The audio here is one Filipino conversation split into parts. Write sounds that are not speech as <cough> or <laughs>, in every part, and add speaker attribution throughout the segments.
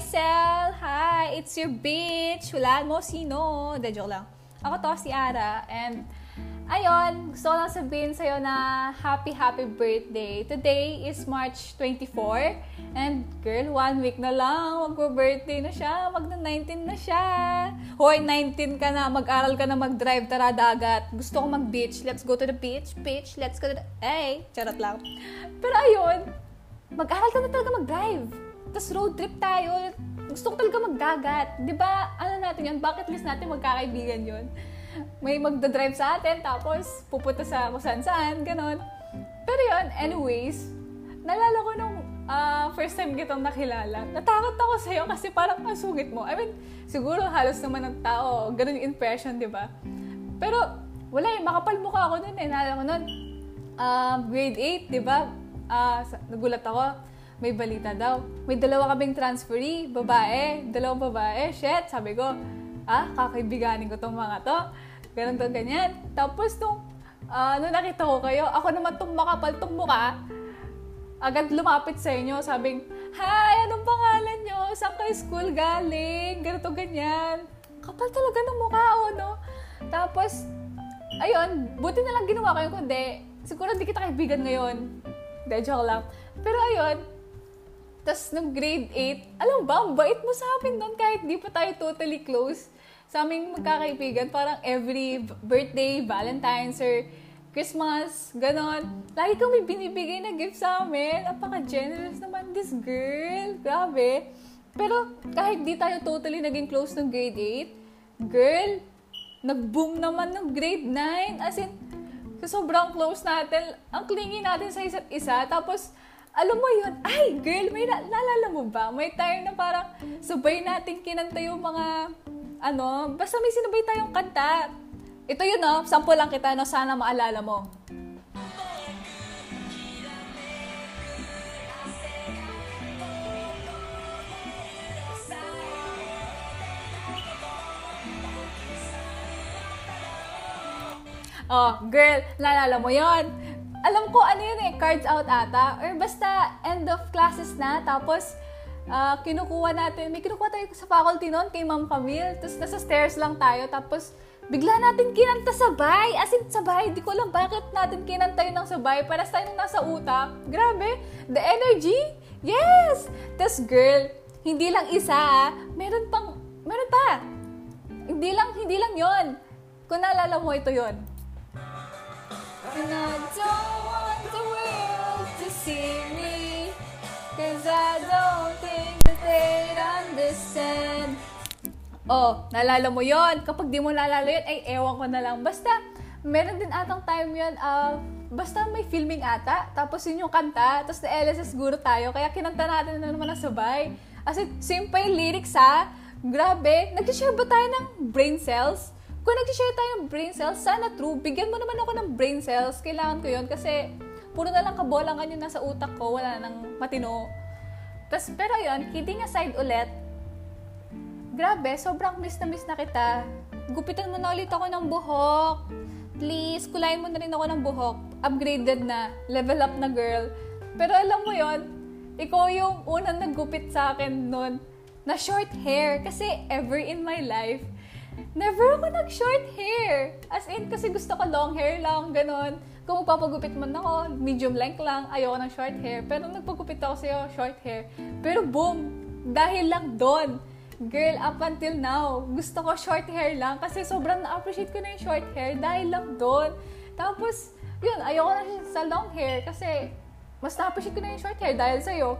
Speaker 1: Sel! Hi! It's your bitch! Hulaan mo sino? De, joke lang. Ako to, si Ara. And, ayun, gusto ko lang sabihin sa'yo na happy, happy birthday. Today is March 24. And, girl, one week na lang. Mag-birthday na siya. Magna-19 na siya. Hoy, 19 ka na. Mag-aral ka na mag-drive. Tara, dagat. Gusto ko mag-beach. Let's go to the beach. Beach, let's go to the... Hey! Charot lang. Pero ayun, mag-aral ka na talaga mag-drive. Tapos road trip tayo. Gusto ko talaga magdagat. Di ba, ano natin yun, bucket list natin magkakaibigan yun. May magdadrive sa atin, tapos pupunta sa kung saan saan, ganon. Pero yun, anyways, nalala ko nung uh, first time kitang nakilala, natakot ako sa'yo kasi parang ang sungit mo. I mean, siguro halos naman ng tao, ganun yung impression, di ba? Pero, wala eh, makapal mukha ako nun eh. Nalala ko nun, uh, grade 8, di ba? Uh, nagulat ako may balita daw. May dalawa kaming transferee, babae, dalawang babae. Shit, sabi ko, ah, kakaibiganin ko tong mga to. Ganun to, ganyan. Tapos nung, uh, nung nakita ko kayo, ako naman tong makapal tong mukha, agad lumapit sa inyo, sabing, Hi, anong pangalan nyo? Saan kayo school galing? Ganito, ganyan. Kapal talaga ng mukha, oh, no? Tapos, ayun, buti na lang ginawa ko yung kundi, siguro hindi kita kaibigan ngayon. Hindi, joke lang. Pero ayun, tapos nung grade 8, alam ba, bait mo sa amin doon kahit di pa tayo totally close. Sa aming magkakaibigan, parang every birthday, Valentine's, or Christmas, ganon. Lagi may binibigay na gift sa amin. Napaka-generous naman this girl. Grabe. Pero kahit di tayo totally naging close ng grade 8, girl, nag-boom naman ng grade 9. As in, sobrang close natin. Ang clingy natin sa isa't isa. Tapos, alam mo yun, ay, girl, may na- naalala mo ba? May time na parang sabay natin kinanta yung mga, ano, basta may sinabay tayong kanta. Ito yun, no? Sample lang kita, no? Sana maalala mo. Oh, girl, naalala mo yon alam ko ano yun eh, cards out ata. Or basta end of classes na, tapos uh, kinukuha natin, may kinukuha tayo sa faculty noon kay Ma'am Camille, tapos nasa stairs lang tayo, tapos bigla natin kinanta sabay. As in, sabay. Di ko alam bakit natin kinanta yun ng sabay. Para sa nung nasa utak. Grabe. The energy. Yes! Tapos girl, hindi lang isa ah. Meron pang, meron pa. Hindi lang, hindi lang yon. Kung naalala mo, ito yon. And I don't want the world to see me Cause I don't think that they'd understand Oh, nalala mo yon Kapag di mo nalala yun, ay ewan ko na lang. Basta, meron din atang time yun, uh, basta may filming ata, tapos yun yung kanta, tapos na LSS guro tayo, kaya kinanta natin na naman ang sabay. As in, same pa yung lyrics ha, grabe, nag-share ba tayo ng brain cells? Kung nag-share tayo ng brain cells, sana true. Bigyan mo naman ako ng brain cells. Kailangan ko yun kasi puro na lang kabolangan yun nasa utak ko. Wala nang matino. Tas, pero yun, kidding aside ulit, grabe, sobrang miss na miss na kita. Gupitan mo na ulit ako ng buhok. Please, kulayin mo na rin ako ng buhok. Upgraded na. Level up na girl. Pero alam mo yon ikaw yung unang naggupit sa akin noon na short hair. Kasi ever in my life, never ako nag-short hair. As in, kasi gusto ko long hair lang, ganun. Kung magpapagupit man ako, medium length lang, ayoko ng short hair. Pero nagpagupit ako sa'yo, short hair. Pero boom, dahil lang doon, girl, up until now, gusto ko short hair lang kasi sobrang na-appreciate ko na yung short hair dahil lang doon. Tapos, yun, ayoko na sa long hair kasi mas na-appreciate ko na yung short hair dahil sa'yo.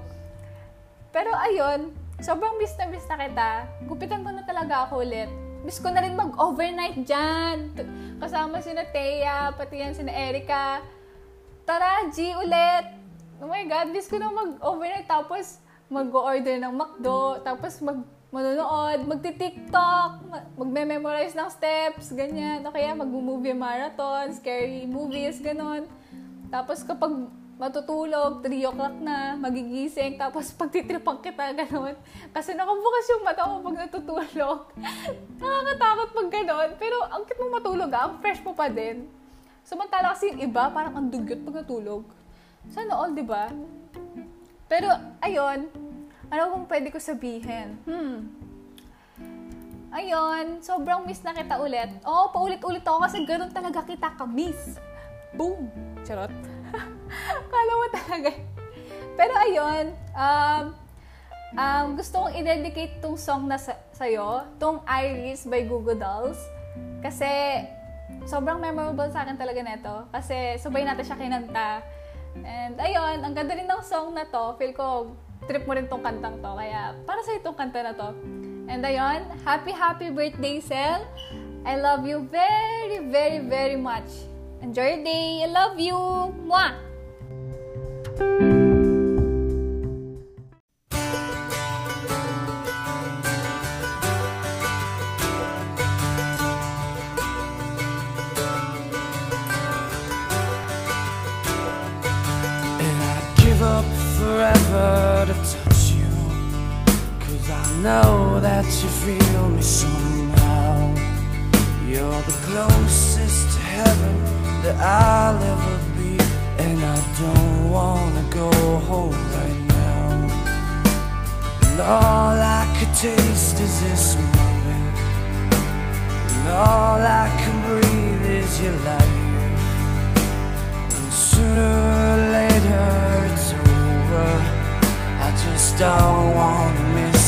Speaker 1: Pero ayun, sobrang miss na miss na kita. Gupitan mo na talaga ako ulit Miss ko na rin mag-overnight dyan. Kasama si na Thea, pati yan si na Erica. Tara, G ulit. Oh my God, miss ko na mag-overnight. Tapos, mag-order ng McDo. Tapos, mag manonood, magti-TikTok, magme-memorize ng steps, ganyan. O kaya mag-movie marathon, scary movies, ganon. Tapos kapag matutulog, 3 o'clock na, magigising, tapos <laughs> pagtitripang kita, gano'n. Kasi nakabukas yung mata mo pag natutulog. <laughs> Nakakatakot pag gano'n. Pero ang kit mo matulog ah, ang fresh mo pa din. Samantala kasi yung iba, parang ang dugyot pag natulog. Sana all, di ba? Pero, ayun, Ano bang pwede ko sabihin? Hmm. Ayun, sobrang miss na kita ulit. Oo, oh, paulit-ulit ako kasi ganun talaga kita ka-miss. Boom! Charot. Kala mo talaga. Pero ayun, um, um, gusto kong i-dedicate tong song na sa sa'yo, tong Iris by Google Dolls. Kasi sobrang memorable sa akin talaga neto. Kasi sabay natin siya kinanta. And ayun, ang ganda rin ng song na to. Feel ko, trip mo rin tong kantang to. Kaya para sa itong kanta na to. And ayun, happy happy birthday, Sel. I love you very, very, very much. Enjoy your day. I love you. Mwah!
Speaker 2: Give up forever to touch you. Cause I know that you feel me somehow. You're the closest to heaven that I'll ever be. And I don't wanna go home right now. And all I could taste is this moment. And all I can breathe is your light. And sooner don't wanna miss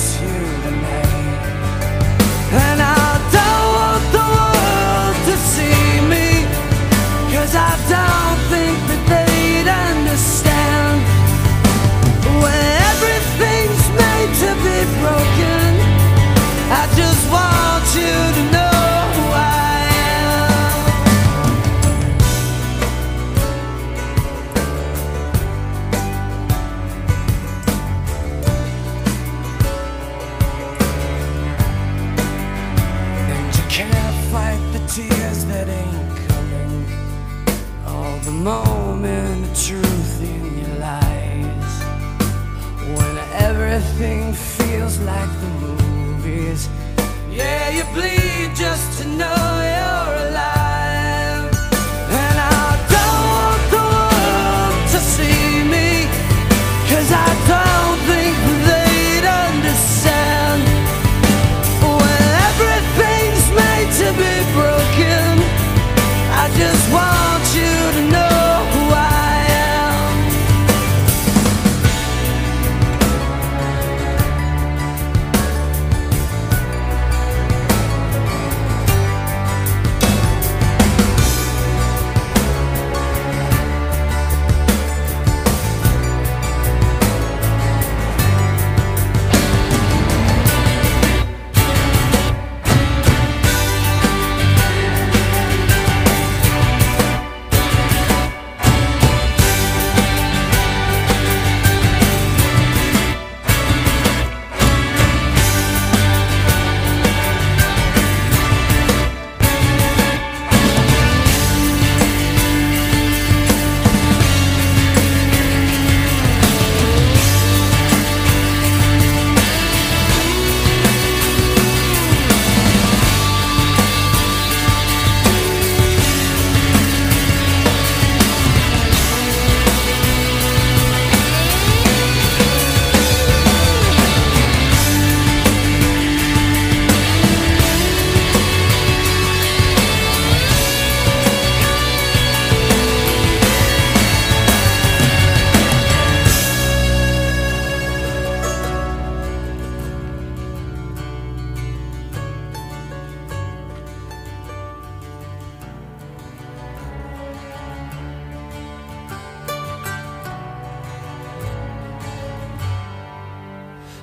Speaker 2: everything feels like the movies. Yeah, you bleed just to know you're alive.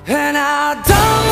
Speaker 2: And I don't